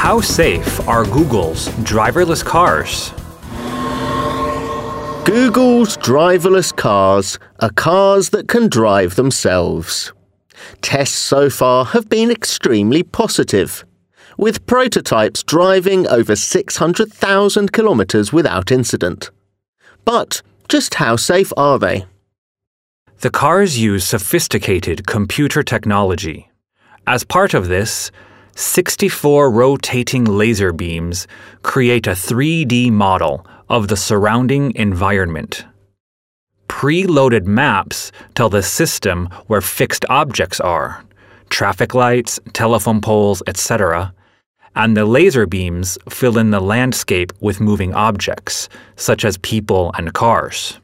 How safe are Google's driverless cars? Google's driverless cars are cars that can drive themselves. Tests so far have been extremely positive, with prototypes driving over 600,000 kilometres without incident. But just how safe are they? The cars use sophisticated computer technology. As part of this, 64 rotating laser beams create a 3D model of the surrounding environment. Preloaded maps tell the system where fixed objects are traffic lights, telephone poles, etc. And the laser beams fill in the landscape with moving objects, such as people and cars.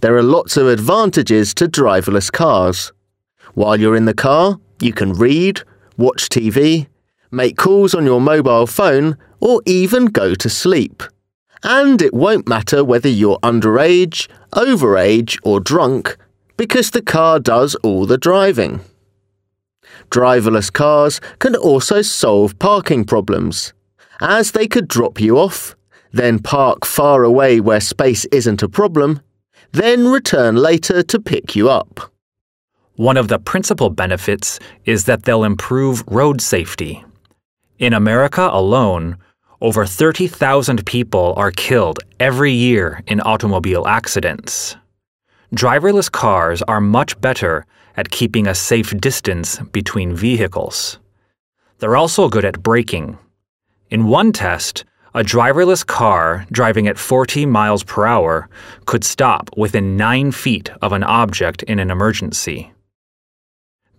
There are lots of advantages to driverless cars. While you're in the car, you can read, watch TV, make calls on your mobile phone, or even go to sleep. And it won't matter whether you're underage, overage, or drunk, because the car does all the driving. Driverless cars can also solve parking problems, as they could drop you off, then park far away where space isn't a problem, then return later to pick you up. One of the principal benefits is that they'll improve road safety. In America alone, over 30,000 people are killed every year in automobile accidents. Driverless cars are much better at keeping a safe distance between vehicles. They're also good at braking. In one test, a driverless car driving at 40 miles per hour could stop within 9 feet of an object in an emergency.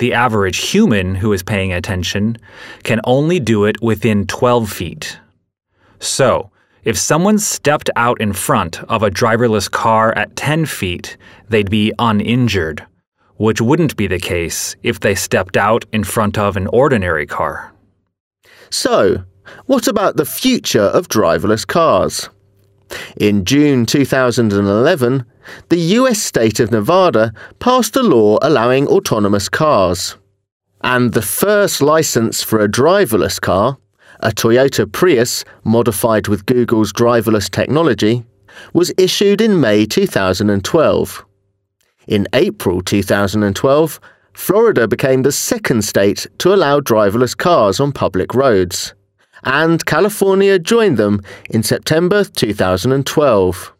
The average human who is paying attention can only do it within 12 feet. So, if someone stepped out in front of a driverless car at 10 feet, they'd be uninjured, which wouldn't be the case if they stepped out in front of an ordinary car. So, what about the future of driverless cars? In June 2011, the US state of Nevada passed a law allowing autonomous cars. And the first license for a driverless car, a Toyota Prius modified with Google's driverless technology, was issued in May 2012. In April 2012, Florida became the second state to allow driverless cars on public roads and California joined them in September 2012.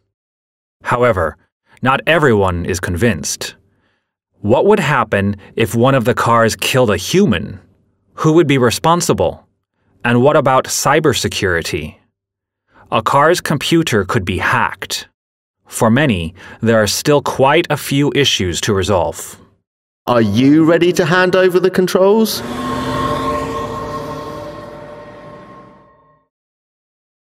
However, not everyone is convinced. What would happen if one of the cars killed a human? Who would be responsible? And what about cybersecurity? A car's computer could be hacked. For many, there are still quite a few issues to resolve. Are you ready to hand over the controls?